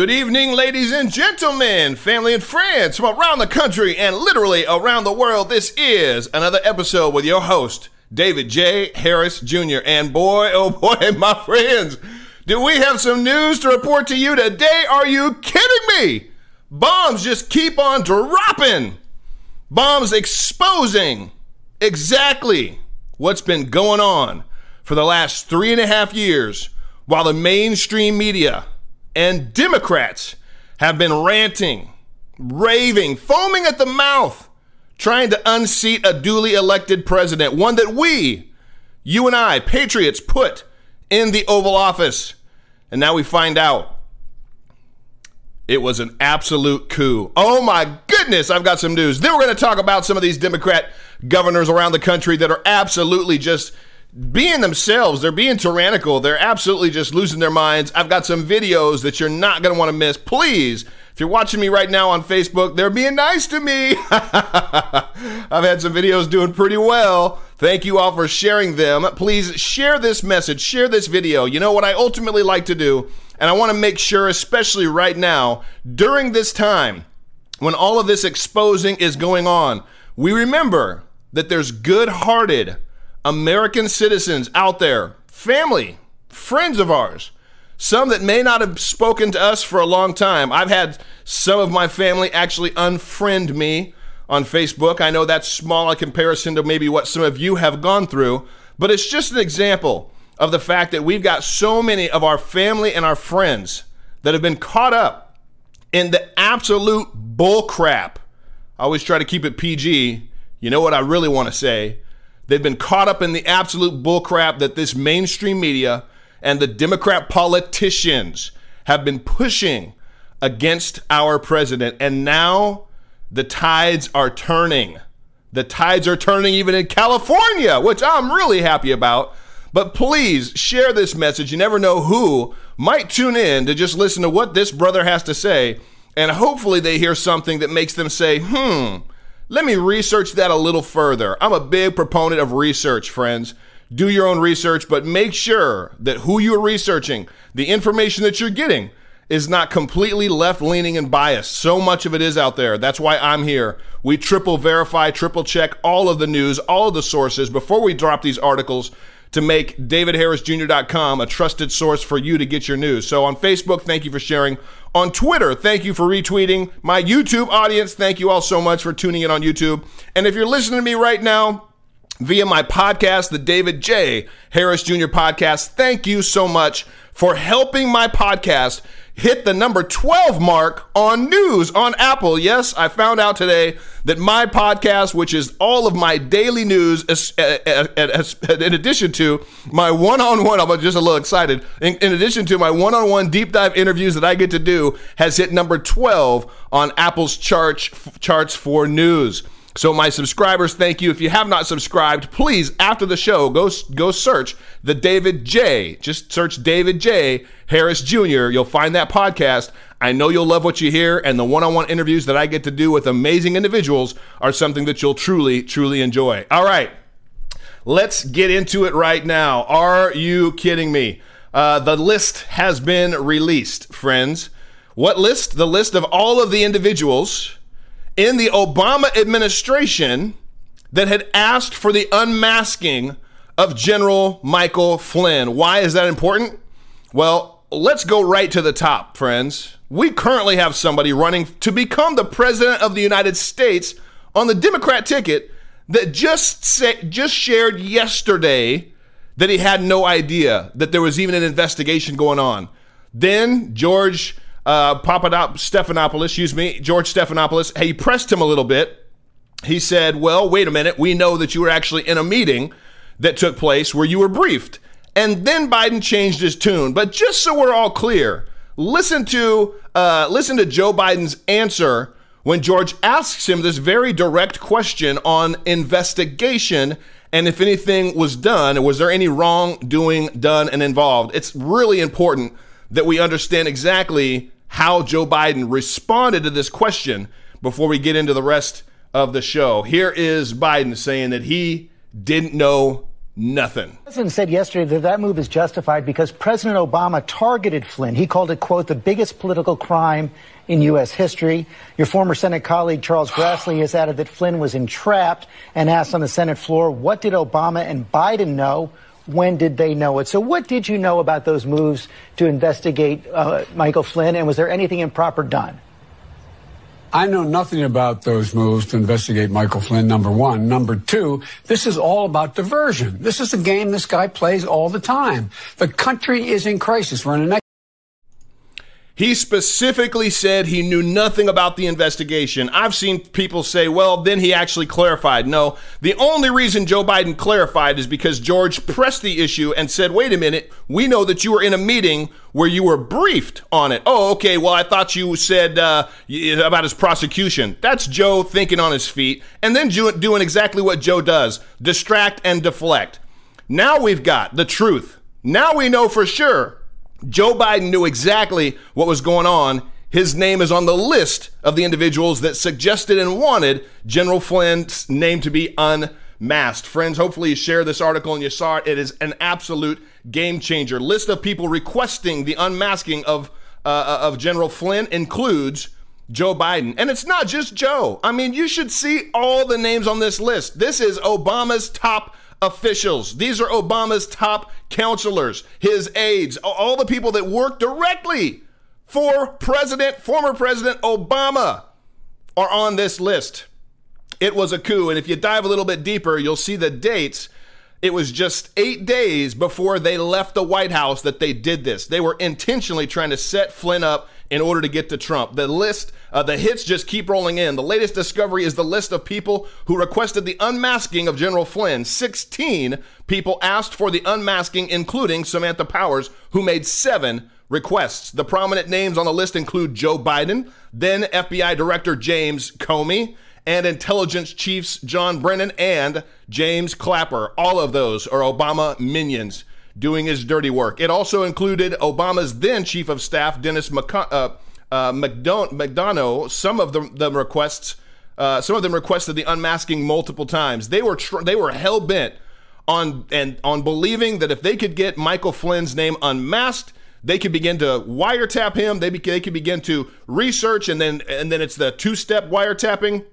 Good evening, ladies and gentlemen, family and friends from around the country and literally around the world. This is another episode with your host, David J. Harris Jr. And boy, oh boy, my friends, do we have some news to report to you today? Are you kidding me? Bombs just keep on dropping. Bombs exposing exactly what's been going on for the last three and a half years while the mainstream media and Democrats have been ranting, raving, foaming at the mouth, trying to unseat a duly elected president, one that we, you and I, patriots, put in the Oval Office. And now we find out it was an absolute coup. Oh my goodness, I've got some news. Then we're going to talk about some of these Democrat governors around the country that are absolutely just being themselves. They're being tyrannical. They're absolutely just losing their minds. I've got some videos that you're not going to want to miss. Please, if you're watching me right now on Facebook, they're being nice to me. I've had some videos doing pretty well. Thank you all for sharing them. Please share this message, share this video. You know what I ultimately like to do, and I want to make sure, especially right now, during this time, when all of this exposing is going on, we remember that there's good hearted, American citizens out there, family, friends of ours, some that may not have spoken to us for a long time. I've had some of my family actually unfriend me on Facebook. I know that's small in comparison to maybe what some of you have gone through, but it's just an example of the fact that we've got so many of our family and our friends that have been caught up in the absolute bull crap. I always try to keep it PG. You know what I really want to say? They've been caught up in the absolute bullcrap that this mainstream media and the Democrat politicians have been pushing against our president. And now the tides are turning. The tides are turning even in California, which I'm really happy about. But please share this message. You never know who might tune in to just listen to what this brother has to say. And hopefully they hear something that makes them say, hmm, let me research that a little further. I'm a big proponent of research, friends. Do your own research, but make sure that who you're researching, the information that you're getting, is not completely left leaning and biased. So much of it is out there. That's why I'm here. We triple verify, triple check all of the news, all of the sources before we drop these articles to make davidharrisjr.com a trusted source for you to get your news. So on Facebook, thank you for sharing. On Twitter, thank you for retweeting. My YouTube audience, thank you all so much for tuning in on YouTube. And if you're listening to me right now, via my podcast, the David J. Harris Jr. podcast. Thank you so much for helping my podcast hit the number 12 mark on news on Apple. Yes, I found out today that my podcast, which is all of my daily news, uh, uh, uh, in addition to my one on one, I'm just a little excited, in, addition to my one on one deep dive interviews that I get to do, has hit number 12 on Apple's charts, charts for news. So, my subscribers, thank you. If you have not subscribed, please, after the show, go go search the David J. Just search David J. Harris Jr. You'll find that podcast. I know you'll love what you hear, and the one-on-one interviews that I get to do with amazing individuals are something that you'll truly, truly enjoy. All right, let's get into it right now. Are you kidding me? Uh, the list has been released, friends. What list? The list of all of the individuals in the Obama administration that had asked for the unmasking of General Michael Flynn. Why is that important? Well, let's go right to the top, friends. We currently have somebody running to become the president of the United States on the Democrat ticket that just say, just shared yesterday that he had no idea that there was even an investigation going on. Then George uh, Papadop- Stephanopoulos, excuse me, George Stephanopoulos, he pressed him a little bit. He said, Well, wait a minute. We know that you were actually in a meeting that took place where you were briefed. And then Biden changed his tune. But just so we're all clear, listen to uh, listen to Joe Biden's answer when George asks him this very direct question on investigation and if anything was done, was there any wrongdoing done and involved? It's really important that we understand exactly how Joe Biden responded to this question before we get into the rest of the show. Here is Biden saying that he didn't know Nothing. The president said yesterday that that move is justified because President Obama targeted Flynn. He called it, quote, the biggest political crime in U.S. history. Your former Senate colleague Charles Grassley has added that Flynn was entrapped and asked on the Senate floor, what did Obama and Biden know? When did they know it? So, what did you know about those moves to investigate uh, Michael Flynn, and was there anything improper done? I know nothing about those moves to investigate Michael Flynn, number one. Number two, this is all about diversion. This is a game this guy plays all the time. The country is in crisis. We're in an he specifically said he knew nothing about the investigation. I've seen people say, well, then he actually clarified. No, the only reason Joe Biden clarified is because George pressed the issue and said, wait a minute, we know that you were in a meeting where you were briefed on it. Oh, okay, well, I thought you said uh, about his prosecution. That's Joe thinking on his feet and then doing exactly what Joe does distract and deflect. Now we've got the truth. Now we know for sure Joe Biden knew exactly what was going on. His name is on the list of the individuals that suggested and wanted General Flynn's name to be unmasked. Friends, hopefully you share this article and you saw it. It is an absolute game changer. List of people requesting the unmasking of uh, of General Flynn includes Joe Biden. And it's not just Joe. I mean, you should see all the names on this list. This is Obama's top officials. These are Obama's top counselors, his aides, all the people that work directly for President, former President Obama are on this list. It was a coup. And if you dive a little bit deeper, you'll see the dates. It was just eight days before they left the White House that they did this. They were intentionally trying to set Flynn up in order to get to Trump. The list, uh, the hits just keep rolling in. The latest discovery is the list of people who requested the unmasking of General Flynn. 16 people asked for the unmasking, including Samantha Powers, who made seven requests. The prominent names on the list include Joe Biden, then FBI Director James Comey, and intelligence chiefs John Brennan and James Clapper. All of those are Obama minions doing his dirty work. It also included Obama's then chief of staff, Dennis McC- uh, uh, McDonough. Some of the, the requests, uh, some of them requested the unmasking multiple times. They were tr- they were hell bent on and on believing that if they could get Michael Flynn's name unmasked, they could begin to wiretap him. They, be- they could begin to research, and then and then it's the two step wiretapping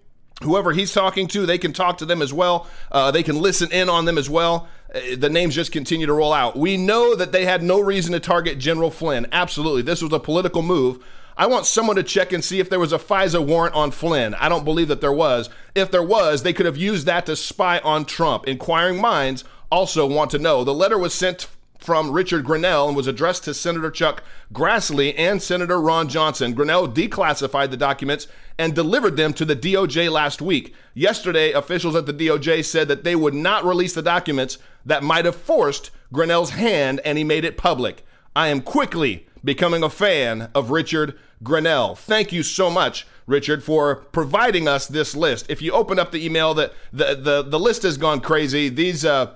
whoever he's talking to, they can talk to them as well. Uh, they can listen in on them as well. Uh, the names just continue to roll out. We know that they had no reason to target General Flynn. Absolutely. This was a political move. I want someone to check and see if there was a FISA warrant on Flynn. I don't believe that there was. If there was, they could have used that to spy on Trump. Inquiring minds also want to know. The letter was sent from Richard Grenell and was addressed to Senator Chuck Grassley and Senator Ron Johnson. Grenell declassified the documents and delivered them to the DOJ last week. Yesterday, officials at the DOJ said that they would not release the documents that might have forced Grenell's hand, and he made it public. I am quickly becoming a fan of Richard Grenell. Thank you so much, Richard, for providing us this list. If you open up the email, the the the, the list has gone crazy. These uh,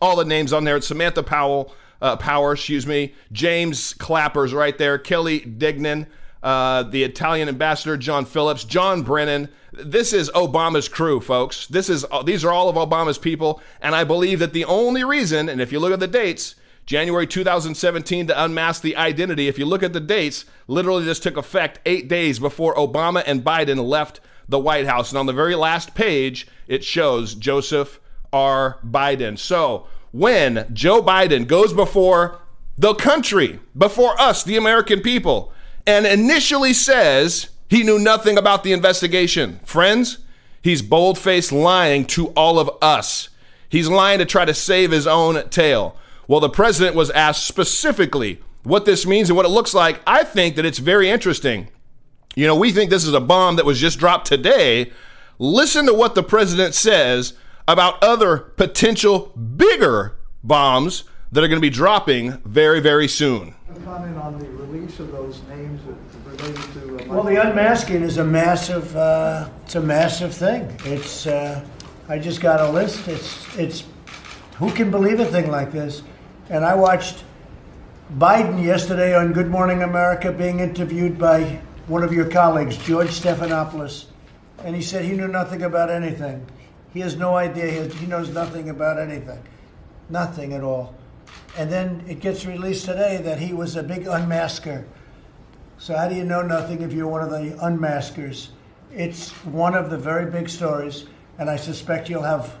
all the names on there. It's Samantha Powell, uh, Power, excuse me. James Clappers right there. Kelly Degnan, uh, the Italian ambassador John Phillips, John Brennan. This is Obama's crew, folks. This is uh, these are all of Obama's people, and I believe that the only reason, and if you look at the dates, January 2017 to unmask the identity. If you look at the dates, literally this took effect eight days before Obama and Biden left the White House. And on the very last page, it shows Joseph R. Biden. So when Joe Biden goes before the country, before us, the American people, and initially says he knew nothing about the investigation, friends, he's bold faced lying to all of us. He's lying to try to save his own tail. Well, the president was asked specifically what this means and what it looks like. I think that it's very interesting. You know, we think this is a bomb that was just dropped today. Listen to what the president says about other potential bigger bombs that are going to be dropping very, very soon. Comment on the release of those names related to. Uh, well, the unmasking is a massive. Uh, it's a massive thing. It's. Uh, I just got a list. It's. It's. Who can believe a thing like this? And I watched Biden yesterday on Good Morning America being interviewed by one of your colleagues, George Stephanopoulos, and he said he knew nothing about anything. He has no idea. He, has, he knows nothing about anything. nothing at all. And then it gets released today that he was a big unmasker. So how do you know nothing if you're one of the unmaskers? It's one of the very big stories, and I suspect you'll have,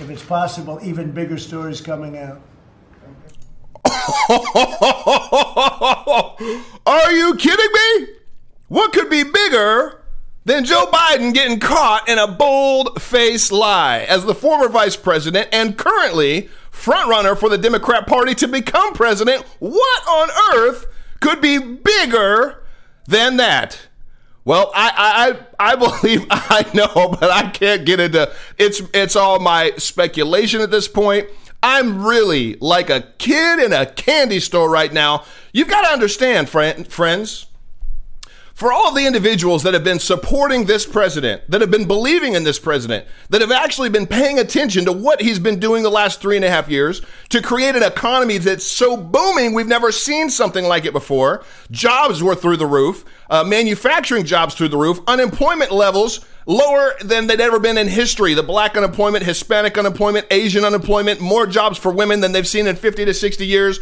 if it's possible, even bigger stories coming out. Are you kidding me? What could be bigger than Joe Biden getting caught in a bold faced lie as the former vice president and currently frontrunner for the Democrat Party to become president? What on earth could be bigger than that? Well, I, I I believe I know, but I can't get into it's it's all my speculation at this point. I'm really like a kid in a candy store right now. You've got to understand, friend, friends for all the individuals that have been supporting this president, that have been believing in this president, that have actually been paying attention to what he's been doing the last three and a half years to create an economy that's so booming, we've never seen something like it before. Jobs were through the roof, uh, manufacturing jobs through the roof, unemployment levels lower than they'd ever been in history. The black unemployment, Hispanic unemployment, Asian unemployment, more jobs for women than they've seen in 50 to 60 years.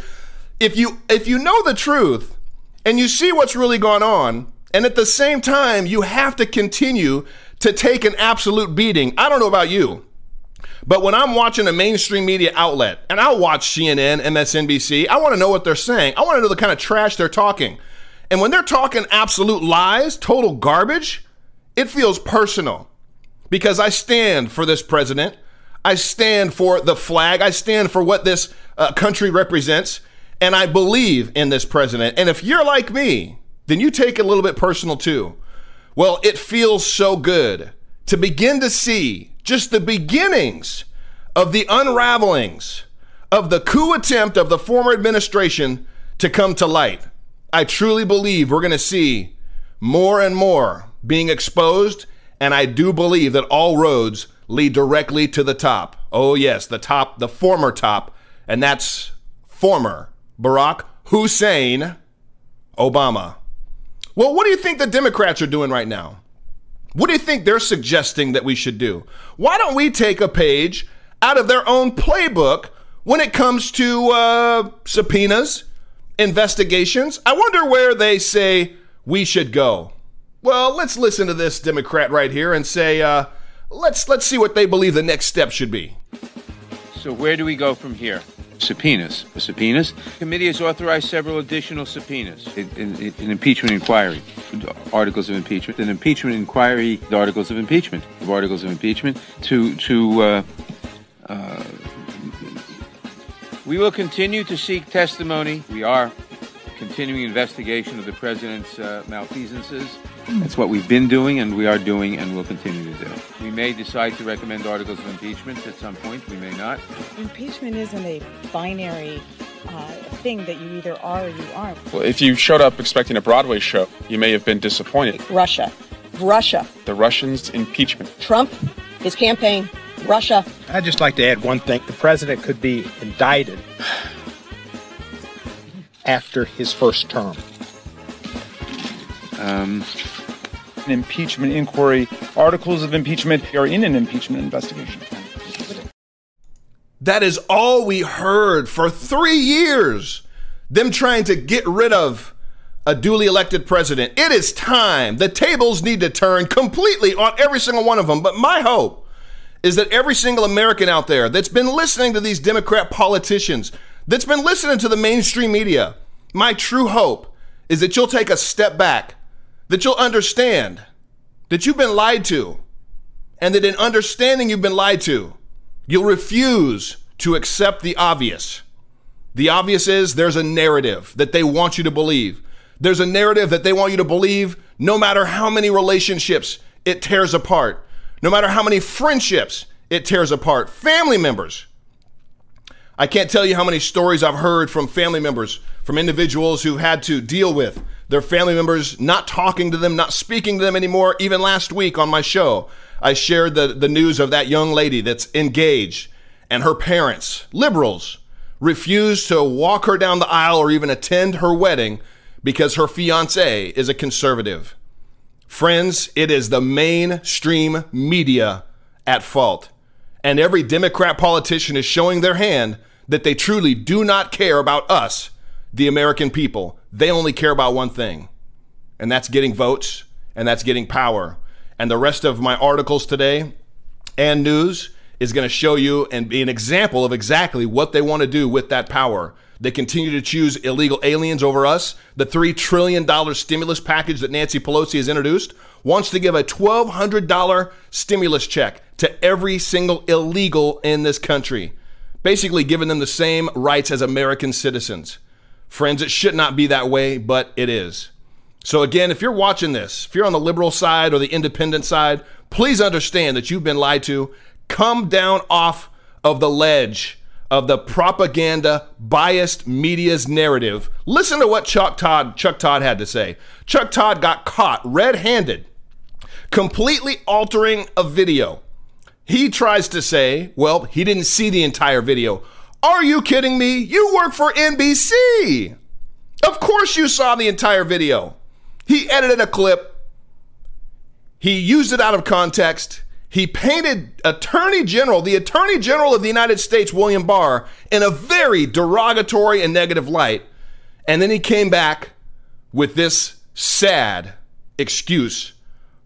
If you if you know the truth and you see what's really gone on, and at the same time, you have to continue to take an absolute beating. I don't know about you, but when I'm watching a mainstream media outlet, and I'll watch CNN, MSNBC, I want to know what they're saying. I want to know the kind of trash they're talking. And when they're talking absolute lies, total garbage, it feels personal because I stand for this president. I stand for the flag. I stand for what this uh, country represents. And I believe in this president. And if you're like me, then you take it a little bit personal too. Well, it feels so good to begin to see just the beginnings of the unravelings of the coup attempt of the former administration to come to light. I truly believe we're going to see more and more being exposed, and I do believe that all roads lead directly to the top. Oh, yes, the top, the former top, and that's former Barack Hussein Obama. Well, what do you think the Democrats are doing right now? What do you think they're suggesting that we should do? Why don't we take a page out of their own playbook when it comes to uh, subpoenas, investigations? I wonder where they say we should go. Well, let's listen to this Democrat right here and say, uh, let's let's see what they believe the next step should be. So where do we go from here? Subpoenas. For subpoenas, the committee has authorized several additional subpoenas. An impeachment inquiry, articles of impeachment, an impeachment inquiry, the articles of impeachment, the articles of impeachment, to to. Uh, uh, we will continue to seek testimony. We are continuing investigation of the president's uh, malfeasances. That's what we've been doing and we are doing and will continue to do. We may decide to recommend articles of impeachment at some point. We may not. Impeachment isn't a binary uh, thing that you either are or you aren't. Well, if you showed up expecting a Broadway show, you may have been disappointed. Russia. Russia. The Russians' impeachment. Trump, his campaign, Russia. I'd just like to add one thing. The president could be indicted after his first term. Um, an impeachment inquiry. Articles of impeachment are in an impeachment investigation. That is all we heard for three years. Them trying to get rid of a duly elected president. It is time. The tables need to turn completely on every single one of them. But my hope is that every single American out there that's been listening to these Democrat politicians, that's been listening to the mainstream media, my true hope is that you'll take a step back that you'll understand that you've been lied to, and that in understanding you've been lied to, you'll refuse to accept the obvious. The obvious is there's a narrative that they want you to believe. There's a narrative that they want you to believe no matter how many relationships it tears apart, no matter how many friendships it tears apart, family members. I can't tell you how many stories I've heard from family members, from individuals who had to deal with their family members not talking to them, not speaking to them anymore. Even last week on my show, I shared the, the news of that young lady that's engaged and her parents, liberals, refused to walk her down the aisle or even attend her wedding because her fiance is a conservative. Friends, it is the mainstream media at fault. And every Democrat politician is showing their hand that they truly do not care about us, the American people. They only care about one thing, and that's getting votes and that's getting power. And the rest of my articles today and news is going to show you and be an example of exactly what they want to do with that power. They continue to choose illegal aliens over us. The $3 trillion stimulus package that Nancy Pelosi has introduced wants to give a $1,200 stimulus check to every single illegal in this country, basically giving them the same rights as American citizens. Friends, it should not be that way, but it is. So, again, if you're watching this, if you're on the liberal side or the independent side, please understand that you've been lied to. Come down off of the ledge of the propaganda biased media's narrative. Listen to what Chuck Todd Chuck Todd had to say. Chuck Todd got caught red-handed completely altering a video. He tries to say, well, he didn't see the entire video. Are you kidding me? You work for NBC. Of course you saw the entire video. He edited a clip. He used it out of context. He painted Attorney General, the Attorney General of the United States, William Barr, in a very derogatory and negative light. And then he came back with this sad excuse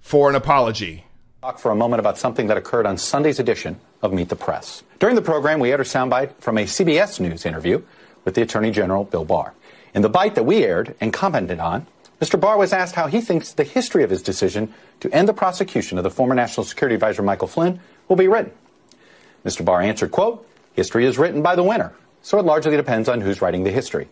for an apology. Talk for a moment about something that occurred on Sunday's edition of Meet the Press. During the program, we aired a soundbite from a CBS News interview with the Attorney General Bill Barr. In the bite that we aired and commented on, Mr. Barr was asked how he thinks the history of his decision to end the prosecution of the former National Security Advisor Michael Flynn will be written. Mr. Barr answered, quote, history is written by the winner, so it largely depends on who's writing the history.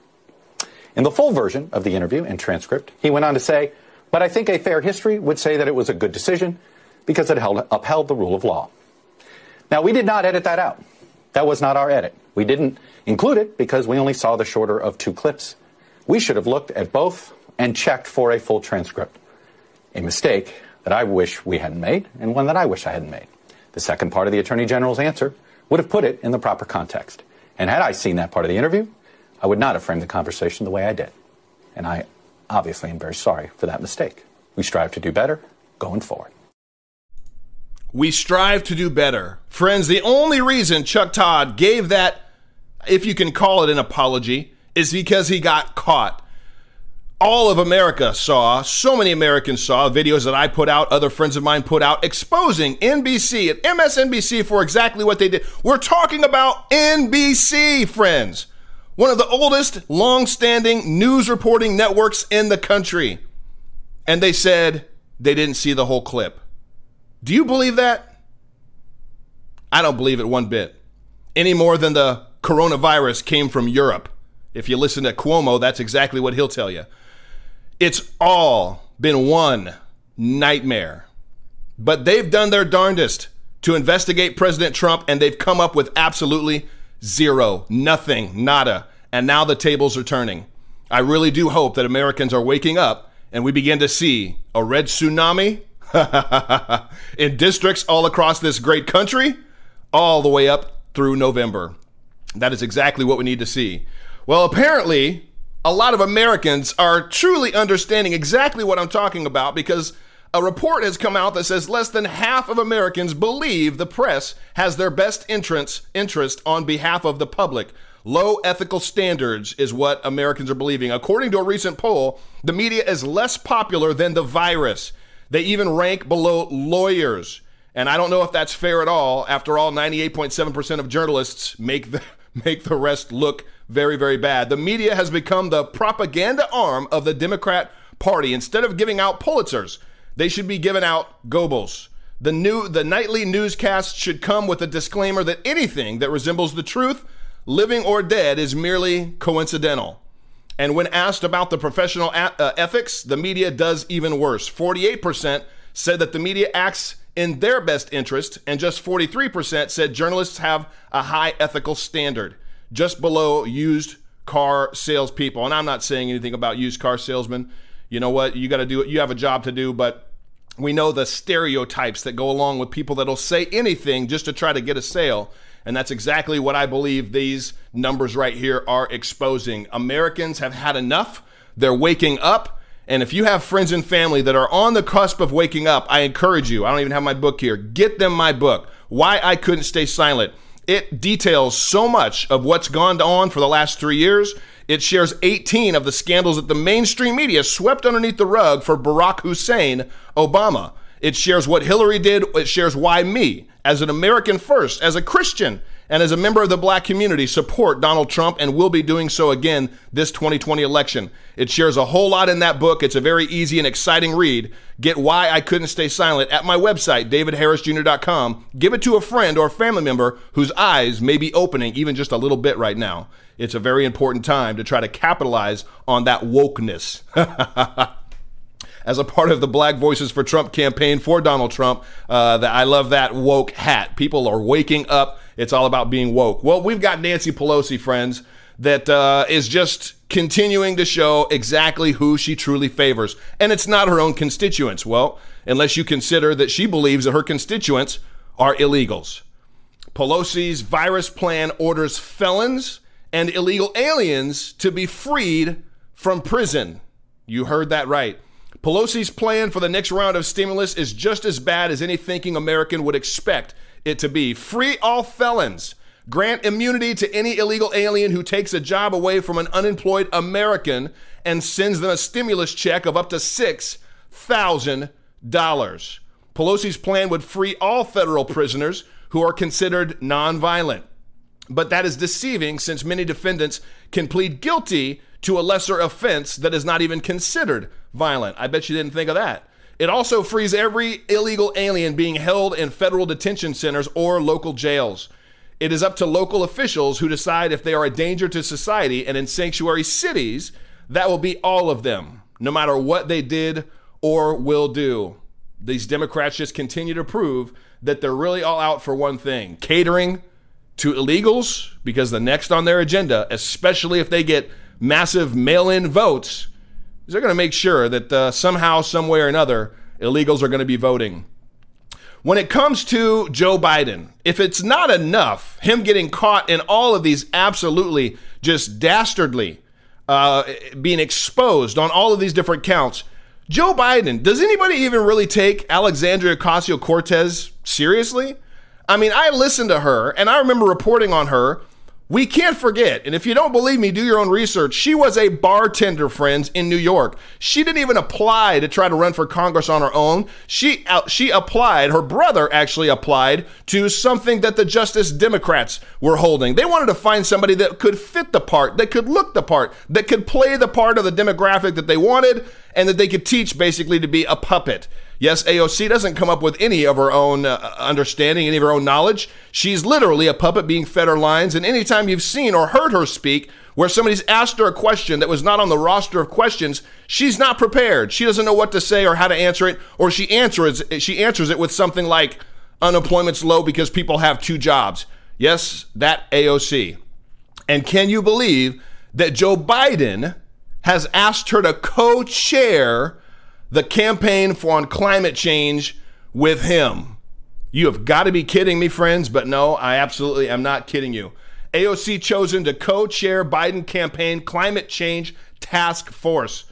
In the full version of the interview and transcript, he went on to say, but I think a fair history would say that it was a good decision because it held, upheld the rule of law. Now, we did not edit that out. That was not our edit. We didn't include it because we only saw the shorter of two clips. We should have looked at both and checked for a full transcript. A mistake that I wish we hadn't made and one that I wish I hadn't made. The second part of the Attorney General's answer would have put it in the proper context. And had I seen that part of the interview, I would not have framed the conversation the way I did. And I obviously am very sorry for that mistake. We strive to do better going forward. We strive to do better. Friends, the only reason Chuck Todd gave that, if you can call it an apology, is because he got caught. All of America saw, so many Americans saw videos that I put out, other friends of mine put out, exposing NBC and MSNBC for exactly what they did. We're talking about NBC, friends one of the oldest, long standing news reporting networks in the country. And they said they didn't see the whole clip. Do you believe that? I don't believe it one bit. Any more than the coronavirus came from Europe. If you listen to Cuomo, that's exactly what he'll tell you. It's all been one nightmare. But they've done their darndest to investigate President Trump, and they've come up with absolutely zero, nothing, nada. And now the tables are turning. I really do hope that Americans are waking up and we begin to see a red tsunami in districts all across this great country, all the way up through November. That is exactly what we need to see. Well, apparently, a lot of Americans are truly understanding exactly what I'm talking about because a report has come out that says less than half of Americans believe the press has their best interest, interest on behalf of the public. Low ethical standards is what Americans are believing. According to a recent poll, the media is less popular than the virus. They even rank below lawyers. And I don't know if that's fair at all. After all, 98.7% of journalists make the make the rest look very, very bad. The media has become the propaganda arm of the Democrat Party. Instead of giving out Pulitzers, they should be giving out Goebbels. The new the nightly newscast should come with a disclaimer that anything that resembles the truth, living or dead, is merely coincidental. And when asked about the professional a- uh, ethics, the media does even worse. 48% said that the media acts in their best interest, and just 43% said journalists have a high ethical standard, just below used car salespeople. And I'm not saying anything about used car salesmen you know what, you got to do it. You have a job to do, but we know the stereotypes that go along with people that'll say anything just to try to get a sale. And that's exactly what I believe these numbers right here are exposing. Americans have had enough. They're waking up. And if you have friends and family that are on the cusp of waking up, I encourage you. I don't even have my book here. Get them my book. Why I Couldn't Stay Silent. It details so much of what's gone on for the last three years. It shares 18 of the scandals that the mainstream media swept underneath the rug for Barack Hussein Obama. It shares what Hillary did. It shares why me, as an American first, as a Christian, and as a member of the black community, support Donald Trump and will be doing so again this 2020 election. It shares a whole lot in that book. It's a very easy and exciting read. Get Why I Couldn't Stay Silent at my website, davidharrisjr.com. Give it to a friend or family member whose eyes may be opening even just a little bit right now. It's a very important time to try to capitalize on that wokeness. as a part of the Black Voices for Trump campaign for Donald Trump. Uh, that I love that woke hat. People are waking up. It's all about being woke. Well, we've got Nancy Pelosi, friends, that uh, is just continuing to show exactly who she truly favors. And it's not her own constituents. Well, unless you consider that she believes that her constituents are illegals. Pelosi's virus plan orders felons and illegal aliens to be freed from prison. You heard that right. Pelosi's plan for the next round of stimulus is just as bad as any thinking American would expect it to be. Free all felons. Grant immunity to any illegal alien who takes a job away from an unemployed American and sends them a stimulus check of up to $6,000. Pelosi's plan would free all federal prisoners who are considered nonviolent. But that is deceiving since many defendants can plead guilty to a lesser offense that is not even considered violent. I bet you didn't think of that. It also frees every illegal alien being held in federal detention centers or local jails. It is up to local officials who decide if they are a danger to society, and in sanctuary cities, that will be all of them, no matter what they did or will do. These Democrats just continue to prove that they're really all out for one thing catering to illegals, because the next on their agenda, especially if they get massive mail in votes, they're going to make sure that uh, somehow, some way or another, illegals are going to be voting. When it comes to Joe Biden, if it's not enough, him getting caught in all of these absolutely just dastardly uh, being exposed on all of these different counts, Joe Biden, does anybody even really take Alexandria Ocasio Cortez seriously? I mean, I listened to her and I remember reporting on her we can't forget, and if you don't believe me, do your own research. She was a bartender, friends, in New York. She didn't even apply to try to run for Congress on her own. She uh, she applied. Her brother actually applied to something that the Justice Democrats were holding. They wanted to find somebody that could fit the part, that could look the part, that could play the part of the demographic that they wanted, and that they could teach basically to be a puppet. Yes, AOC doesn't come up with any of her own uh, understanding, any of her own knowledge. She's literally a puppet being fed her lines. And anytime you've seen or heard her speak, where somebody's asked her a question that was not on the roster of questions, she's not prepared. She doesn't know what to say or how to answer it, or she answers she answers it with something like unemployment's low because people have two jobs. Yes, that AOC. And can you believe that Joe Biden has asked her to co-chair the campaign for on climate change with him. You have got to be kidding me, friends, but no, I absolutely am not kidding you. AOC chosen to co chair Biden campaign climate change task force.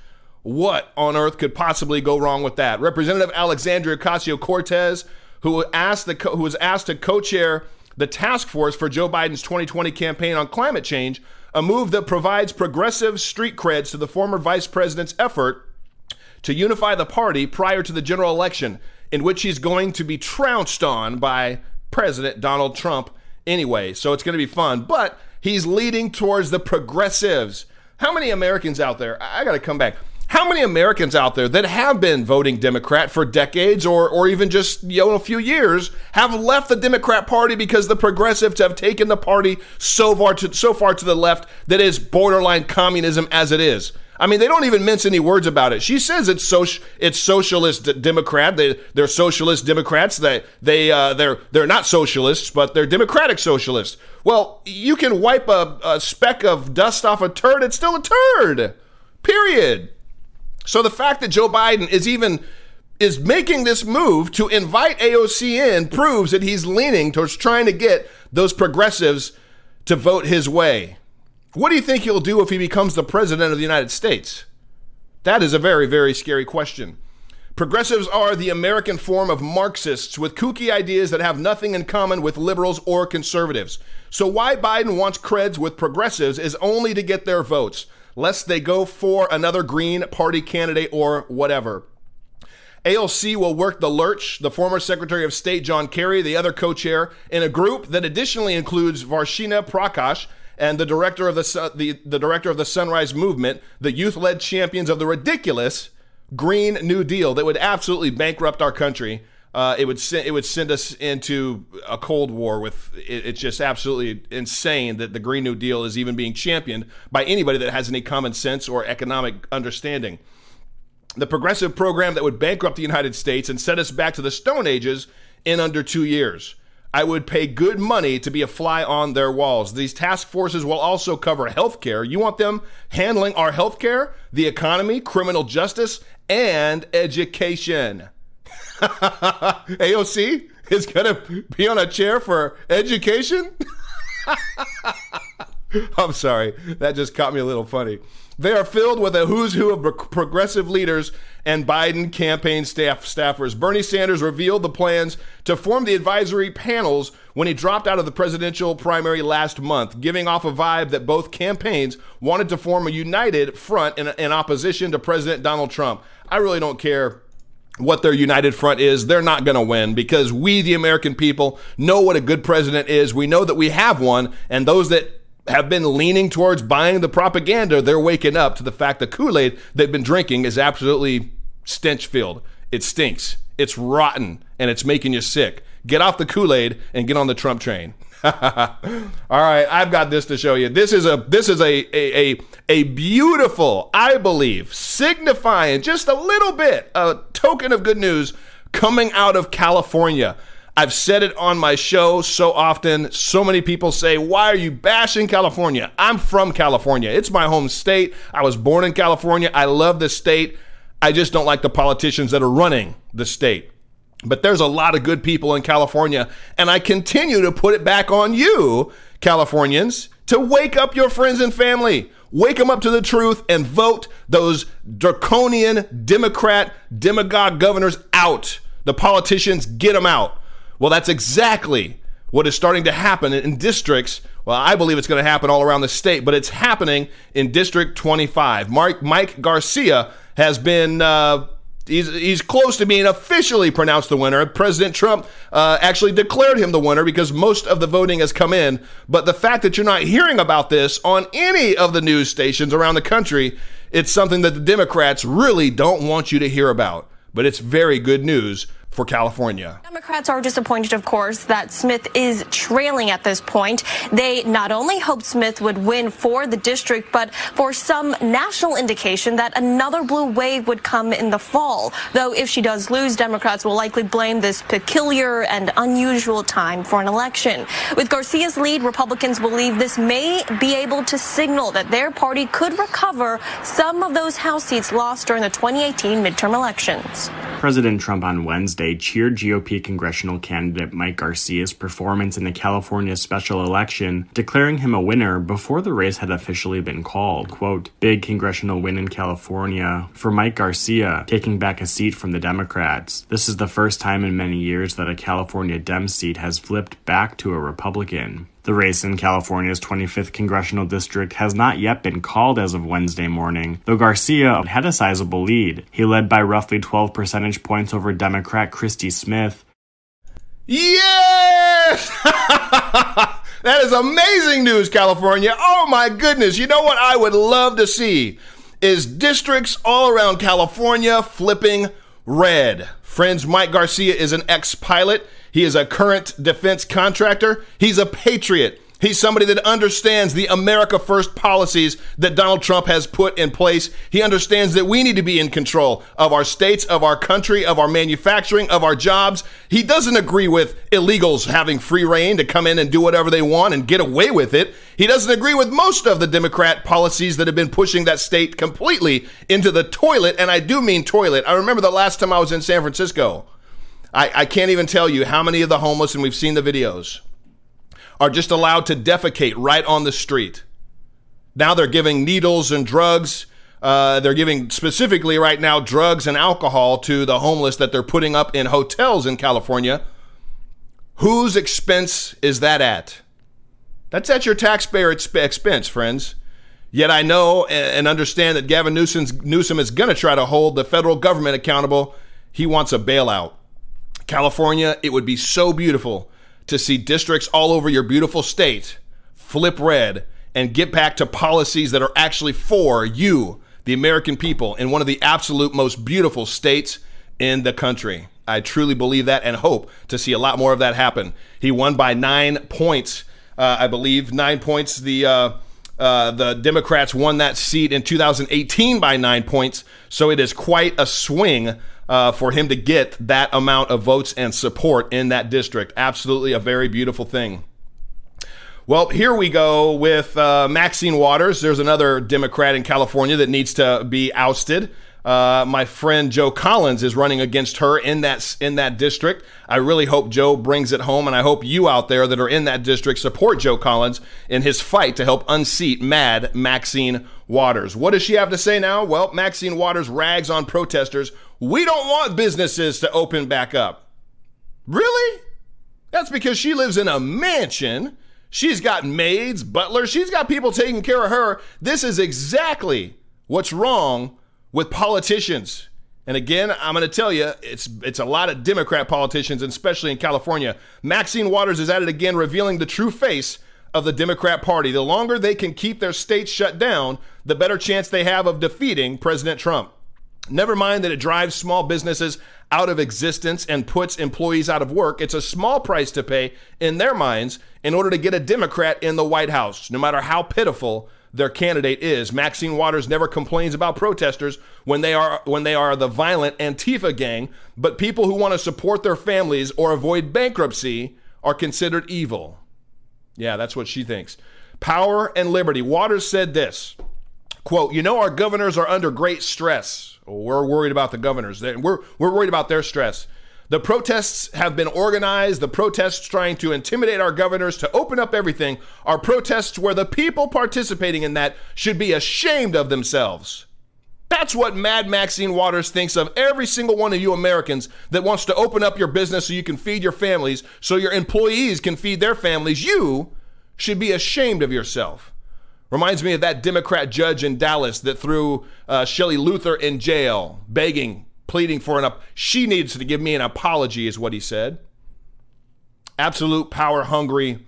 What on earth could possibly go wrong with that? Representative Alexandria Ocasio Cortez, who, asked the, who was asked to co chair the task force for Joe Biden's 2020 campaign on climate change, a move that provides progressive street creds to the former vice president's effort to unify the party prior to the general election, in which he's going to be trounced on by President Donald Trump anyway. So it's going to be fun. But he's leading towards the progressives. How many Americans out there? I got to come back. How many Americans out there that have been voting Democrat for decades or, or even just you know, a few years have left the Democrat Party because the progressives have taken the party so far to, so far to the left that is borderline communism as it is? I mean, they don't even mince any words about it. She says it's social, it's socialist Democrat. They they're socialist Democrats. They they uh, they're they're not socialists, but they're democratic socialists. Well, you can wipe a, a speck of dust off a turd; it's still a turd. Period. So the fact that Joe Biden is even is making this move to invite AOC in proves that he's leaning towards trying to get those progressives to vote his way. What do you think he'll do if he becomes the president of the United States? That is a very, very scary question. Progressives are the American form of Marxists with kooky ideas that have nothing in common with liberals or conservatives. So, why Biden wants creds with progressives is only to get their votes, lest they go for another Green Party candidate or whatever. AOC will work the Lurch, the former Secretary of State John Kerry, the other co chair, in a group that additionally includes Varshini Prakash and the director of the, the, the director of the Sunrise Movement, the youth led champions of the ridiculous Green New Deal that would absolutely bankrupt our country. Uh, it would send it would send us into a cold war with it, it's just absolutely insane that the Green New Deal is even being championed by anybody that has any common sense or economic understanding. The progressive program that would bankrupt the United States and set us back to the Stone Ages in under two years. I would pay good money to be a fly on their walls. These task forces will also cover healthcare. You want them handling our healthcare, the economy, criminal justice, and education. AOC is going to be on a chair for education? I'm sorry. That just caught me a little funny. They are filled with a who's who of progressive leaders and Biden campaign staff staffers. Bernie Sanders revealed the plans to form the advisory panels when he dropped out of the presidential primary last month, giving off a vibe that both campaigns wanted to form a united front in, in opposition to President Donald Trump. I really don't care what their united front is, they're not going to win because we, the American people, know what a good president is. We know that we have one, and those that have been leaning towards buying the propaganda, they're waking up to the fact that Kool Aid they've been drinking is absolutely stench filled. It stinks. It's rotten and it's making you sick. Get off the Kool Aid and get on the Trump train. All right, I've got this to show you. This is a this is a, a a a beautiful, I believe, signifying just a little bit a token of good news coming out of California. I've said it on my show so often. So many people say, Why are you bashing California? I'm from California. It's my home state. I was born in California. I love the state. I just don't like the politicians that are running the state. But there's a lot of good people in California. And I continue to put it back on you, Californians, to wake up your friends and family. Wake them up to the truth and vote those draconian Democrat demagogue governors out. The politicians, get them out. Well, that's exactly what is starting to happen in districts. Well, I believe it's going to happen all around the state, but it's happening in District 25. Mark, Mike Garcia has been. Uh, He's, he's close to being officially pronounced the winner. President Trump uh, actually declared him the winner because most of the voting has come in. But the fact that you're not hearing about this on any of the news stations around the country, it's something that the Democrats really don't want you to hear about. But it's very good news for California. Democrats are disappointed, of course, that Smith is trailing at this point. They not only hoped Smith would win for the district, but for some national indication that another blue wave would come in the fall. Though if she does lose, Democrats will likely blame this peculiar and unusual time for an election. With Garcia's lead, Republicans believe this may be able to signal that their party could recover some of those House seats lost during the 2018 midterm elections. President Trump on Wednesday cheered GOP congressional candidate Mike Garcia's performance in the California special election, declaring him a winner before the race had officially been called. Quote, big congressional win in California for Mike Garcia, taking back a seat from the Democrats. This is the first time in many years that a California Dem seat has flipped back to a Republican. The race in California's 25th congressional district has not yet been called as of Wednesday morning, though Garcia had a sizable lead. He led by roughly 12 percentage points over Democrat Christy Smith. Yes! that is amazing news, California. Oh my goodness. You know what I would love to see is districts all around California flipping red. Friends, Mike Garcia is an ex pilot. He is a current defense contractor. He's a patriot. He's somebody that understands the America First policies that Donald Trump has put in place. He understands that we need to be in control of our states, of our country, of our manufacturing, of our jobs. He doesn't agree with illegals having free reign to come in and do whatever they want and get away with it. He doesn't agree with most of the Democrat policies that have been pushing that state completely into the toilet. And I do mean toilet. I remember the last time I was in San Francisco. I, I can't even tell you how many of the homeless, and we've seen the videos, are just allowed to defecate right on the street. Now they're giving needles and drugs Uh, they're giving specifically right now drugs and alcohol to the homeless that they're putting up in hotels in California. Whose expense is that at? That's at your taxpayer expense, friends. Yet I know and understand that Gavin Newsom is going to try to hold the federal government accountable. He wants a bailout. California, it would be so beautiful to see districts all over your beautiful state flip red and get back to policies that are actually for you, the American people, in one of the absolute most beautiful states in the country. I truly believe that and hope to see a lot more of that happen. He won by nine points, uh, I believe, nine points. The uh, uh, the Democrats won that seat in 2018 by nine points, so it is quite a swing uh, for him to get that amount of votes and support in that district. Absolutely a very beautiful thing. Well, here we go with uh, Maxine Waters. There's another Democrat in California that needs to be ousted. Uh, my friend Joe Collins is running against her in that in that district. I really hope Joe brings it home, and I hope you out there that are in that district support Joe Collins in his fight to help unseat Mad Maxine Waters. What does she have to say now? Well, Maxine Waters rags on protesters. We don't want businesses to open back up. Really? That's because she lives in a mansion. She's got maids, butlers, she's got people taking care of her. This is exactly what's wrong with politicians. And again, I'm going to tell you, it's it's a lot of Democrat politicians, especially in California. Maxine Waters is at it again, revealing the true face of the Democrat Party. The longer they can keep their states shut down, the better chance they have of defeating President Trump. Never mind that it drives small businesses out of existence and puts employees out of work. It's a small price to pay in their minds in order to get a Democrat in the White House, no matter how pitiful their candidate is. Maxine Waters never complains about protesters when they are when they are the violent Antifa gang, but people who want to support their families or avoid bankruptcy are considered evil. Yeah, that's what she thinks. Power and liberty. Waters said this. Quote, you know, our governors are under great stress. We're worried about the governors. We're, we're worried about their stress. The protests have been organized. The protests trying to intimidate our governors to open up everything are protests where the people participating in that should be ashamed of themselves. That's what Mad Maxine Waters thinks of every single one of you Americans that wants to open up your business so you can feed your families, so your employees can feed their families. You should be ashamed of yourself. Reminds me of that Democrat judge in Dallas that threw uh, Shelley Luther in jail, begging pleading for an up. She needs to give me an apology, is what he said. Absolute power hungry.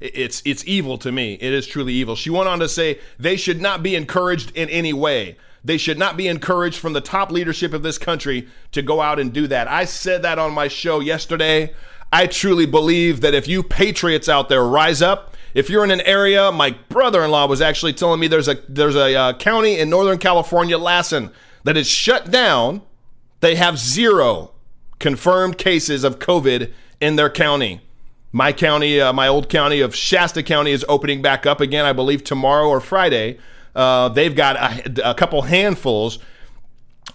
It's it's evil to me. It is truly evil. She went on to say they should not be encouraged in any way. They should not be encouraged from the top leadership of this country to go out and do that. I said that on my show yesterday. I truly believe that if you patriots out there rise up, if you're in an area, my brother-in-law was actually telling me there's a there's a uh, county in Northern California, Lassen, that is shut down. They have zero confirmed cases of COVID in their county. My county, uh, my old county of Shasta County, is opening back up again, I believe, tomorrow or Friday. Uh, they've got a, a couple handfuls.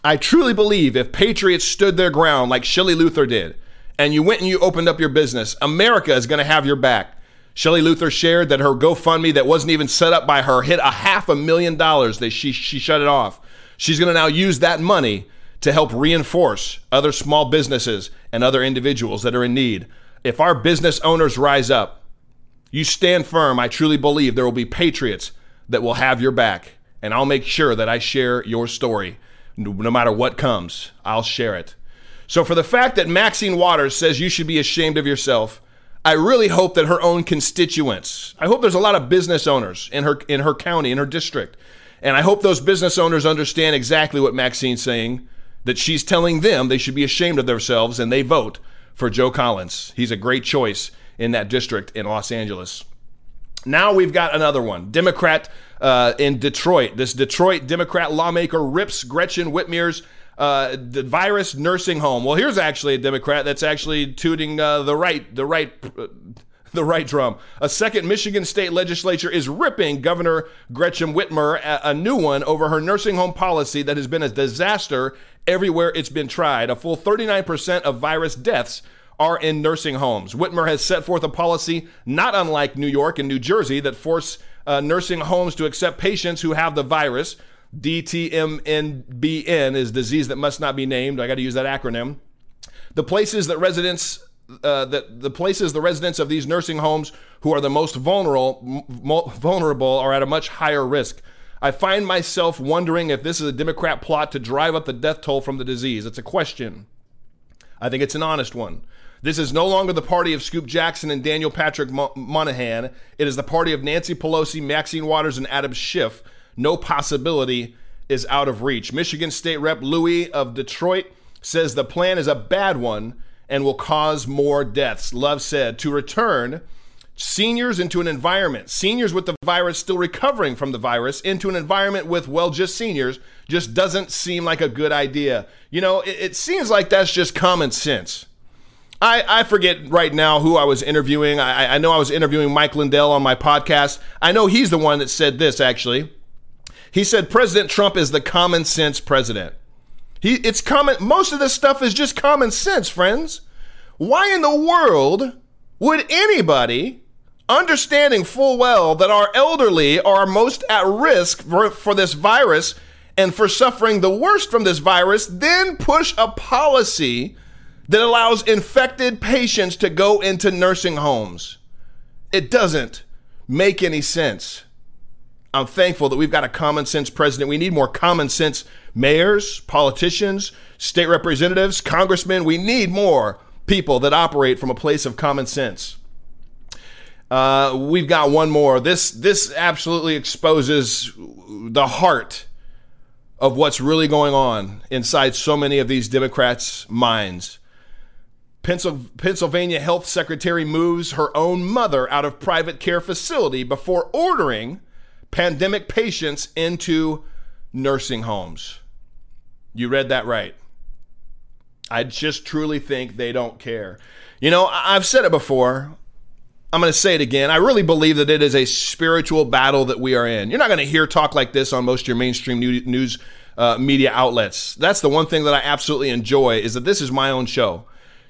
I truly believe if patriots stood their ground like Shelley Luther did, and you went and you opened up your business, America is going to have your back. Shelley Luther shared that her GoFundMe that wasn't even set up by her hit a half a million dollars. They, she, she shut it off. She's going to now use that money to help reinforce other small businesses and other individuals that are in need. If our business owners rise up, you stand firm, I truly believe there will be patriots that will have your back. And I'll make sure that I share your story. No matter what comes, I'll share it. So, for the fact that Maxine Waters says you should be ashamed of yourself, I really hope that her own constituents, I hope there's a lot of business owners in her in her county, in her district, and I hope those business owners understand exactly what Maxine's saying, that she's telling them they should be ashamed of themselves and they vote for Joe Collins. He's a great choice in that district in Los Angeles. Now we've got another one. Democrat uh, in Detroit. This Detroit Democrat lawmaker rips Gretchen Whitmer's uh, the virus nursing home. Well, here's actually a Democrat that's actually tooting uh, the right the right uh, the right drum. A second Michigan state legislature is ripping Governor Gretchen Whitmer a, a new one over her nursing home policy that has been a disaster everywhere it's been tried. A full 39% of virus deaths are in nursing homes. Whitmer has set forth a policy not unlike New York and New Jersey that force uh, nursing homes to accept patients who have the virus. DTMNBN is disease that must not be named. I got to use that acronym. The places that residents uh, that the places the residents of these nursing homes who are the most vulnerable vulnerable are at a much higher risk. I find myself wondering if this is a Democrat plot to drive up the death toll from the disease. It's a question. I think it's an honest one. This is no longer the party of Scoop Jackson and Daniel Patrick Moynihan. It is the party of Nancy Pelosi, Maxine Waters, and Adam Schiff. No possibility is out of reach. Michigan State Rep Louis of Detroit says the plan is a bad one and will cause more deaths. Love said to return seniors into an environment, seniors with the virus still recovering from the virus, into an environment with, well, just seniors, just doesn't seem like a good idea. You know, it, it seems like that's just common sense. I, I forget right now who I was interviewing. I, I know I was interviewing Mike Lindell on my podcast. I know he's the one that said this, actually. He said President Trump is the common sense president. He, it's common. Most of this stuff is just common sense, friends. Why in the world would anybody, understanding full well that our elderly are most at risk for, for this virus and for suffering the worst from this virus, then push a policy that allows infected patients to go into nursing homes? It doesn't make any sense. I'm thankful that we've got a common sense president. We need more common sense mayors, politicians, state representatives, congressmen. We need more people that operate from a place of common sense. Uh, we've got one more. This this absolutely exposes the heart of what's really going on inside so many of these Democrats' minds. Pennsylvania Health Secretary moves her own mother out of private care facility before ordering pandemic patients into nursing homes. You read that right. I just truly think they don't care. You know, I've said it before. I'm going to say it again. I really believe that it is a spiritual battle that we are in. You're not going to hear talk like this on most of your mainstream news uh, media outlets. That's the one thing that I absolutely enjoy is that this is my own show.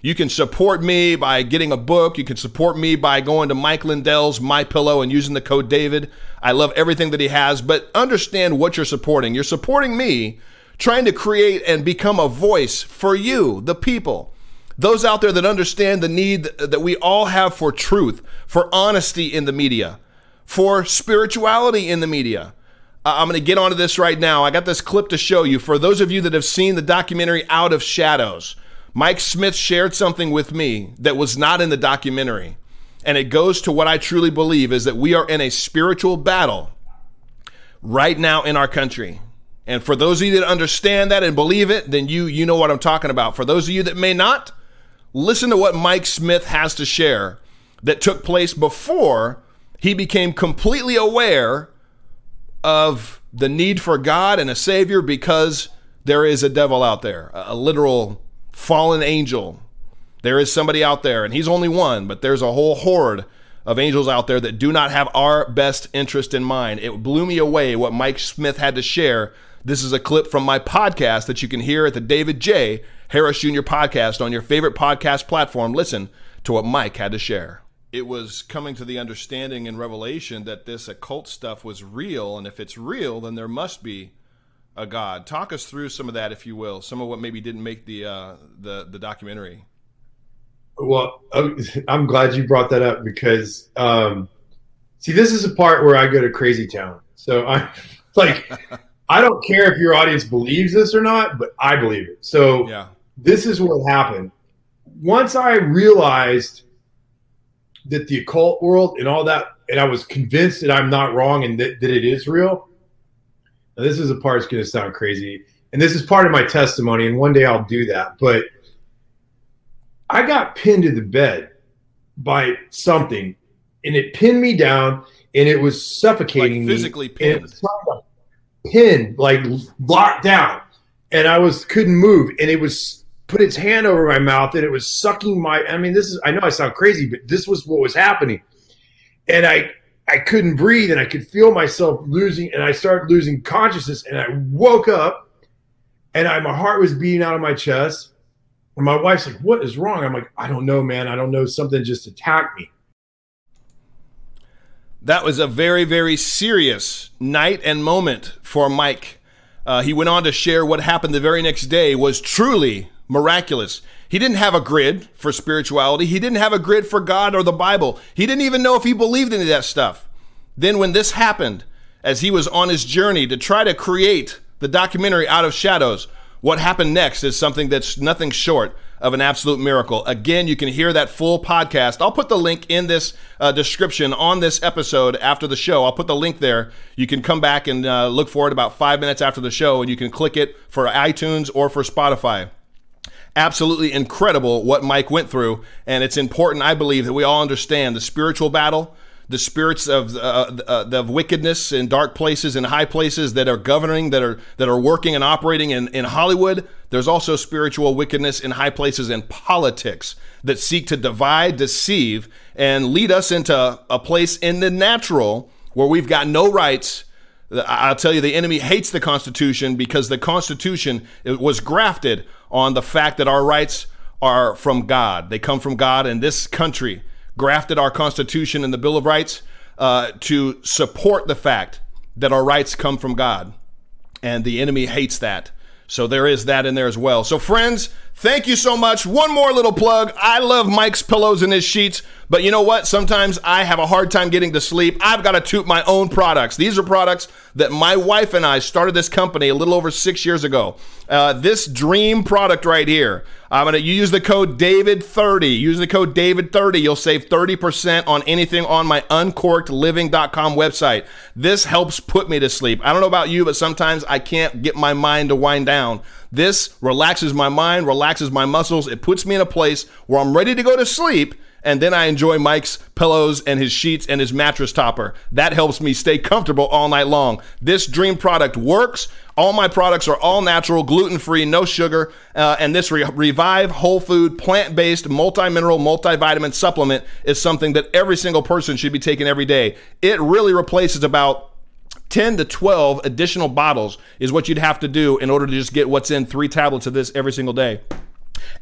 You can support me by getting a book. You can support me by going to Mike Lindell's My Pillow and using the code David. I love everything that he has, but understand what you're supporting. You're supporting me trying to create and become a voice for you, the people. Those out there that understand the need that we all have for truth, for honesty in the media, for spirituality in the media. I'm going to get onto this right now. I got this clip to show you. For those of you that have seen the documentary Out of Shadows, Mike Smith shared something with me that was not in the documentary. And it goes to what I truly believe is that we are in a spiritual battle right now in our country. And for those of you that understand that and believe it, then you you know what I'm talking about. For those of you that may not, listen to what Mike Smith has to share that took place before he became completely aware of the need for God and a savior because there is a devil out there, a literal fallen angel. There is somebody out there, and he's only one, but there's a whole horde of angels out there that do not have our best interest in mind. It blew me away what Mike Smith had to share. This is a clip from my podcast that you can hear at the David J. Harris Jr. podcast on your favorite podcast platform. Listen to what Mike had to share. It was coming to the understanding in Revelation that this occult stuff was real, and if it's real, then there must be a God. Talk us through some of that, if you will. Some of what maybe didn't make the uh, the the documentary. Well, I'm glad you brought that up because, um, see, this is a part where I go to crazy town. So I'm like, I don't care if your audience believes this or not, but I believe it. So yeah. this is what happened. Once I realized that the occult world and all that, and I was convinced that I'm not wrong and that, that it is real, now, this is a part that's going to sound crazy, and this is part of my testimony, and one day I'll do that. But I got pinned to the bed by something, and it pinned me down, and it was suffocating like physically me. Pinned. Pinned, like locked down, and I was couldn't move, and it was put its hand over my mouth, and it was sucking my. I mean, this is. I know I sound crazy, but this was what was happening, and I I couldn't breathe and I could feel myself losing and I started losing consciousness and I woke up and I, my heart was beating out of my chest. And my wife's like, What is wrong? I'm like, I don't know, man. I don't know. Something just attacked me. That was a very, very serious night and moment for Mike. Uh, he went on to share what happened the very next day was truly miraculous. He didn't have a grid for spirituality. He didn't have a grid for God or the Bible. He didn't even know if he believed any of that stuff. Then, when this happened, as he was on his journey to try to create the documentary Out of Shadows, what happened next is something that's nothing short of an absolute miracle. Again, you can hear that full podcast. I'll put the link in this uh, description on this episode after the show. I'll put the link there. You can come back and uh, look for it about five minutes after the show, and you can click it for iTunes or for Spotify absolutely incredible what Mike went through. And it's important, I believe, that we all understand the spiritual battle, the spirits of uh, uh, of wickedness in dark places and high places that are governing, that are that are working and operating in, in Hollywood. There's also spiritual wickedness in high places in politics that seek to divide, deceive, and lead us into a place in the natural where we've got no rights. I'll tell you, the enemy hates the Constitution because the Constitution was grafted on the fact that our rights are from God. They come from God, and this country grafted our Constitution and the Bill of Rights uh, to support the fact that our rights come from God. And the enemy hates that. So there is that in there as well. So, friends, thank you so much. One more little plug. I love Mike's pillows and his sheets, but you know what? Sometimes I have a hard time getting to sleep. I've got to toot my own products. These are products that my wife and I started this company a little over six years ago. Uh, this dream product right here. I'm gonna you use the code David30. Use the code David30. You'll save 30% on anything on my uncorkedliving.com website. This helps put me to sleep. I don't know about you, but sometimes I can't get my mind to wind down. This relaxes my mind, relaxes my muscles. It puts me in a place where I'm ready to go to sleep and then I enjoy Mike's pillows and his sheets and his mattress topper. That helps me stay comfortable all night long. This dream product works. All my products are all natural, gluten free, no sugar, uh, and this Re- Revive Whole Food plant based multi mineral multivitamin supplement is something that every single person should be taking every day. It really replaces about 10 to 12 additional bottles is what you'd have to do in order to just get what's in three tablets of this every single day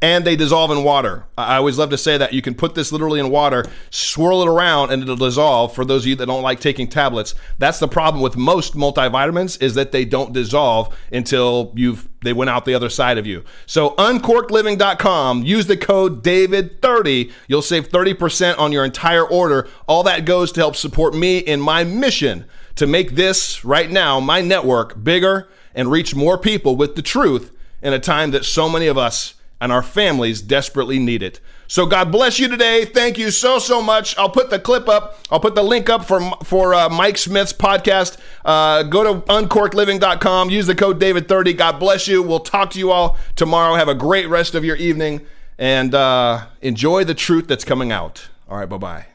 and they dissolve in water. I always love to say that you can put this literally in water, swirl it around, and it'll dissolve. For those of you that don't like taking tablets, that's the problem with most multivitamins is that they don't dissolve until you've they went out the other side of you. So uncorkedliving.com, use the code David30. You'll save 30% on your entire order. All that goes to help support me in my mission to make this right now, my network, bigger and reach more people with the truth in a time that so many of us and our families desperately need it. So God bless you today. Thank you so so much. I'll put the clip up. I'll put the link up for for uh, Mike Smith's podcast. Uh, go to uncorkliving.com. Use the code David30. God bless you. We'll talk to you all tomorrow. Have a great rest of your evening and uh, enjoy the truth that's coming out. All right. Bye bye.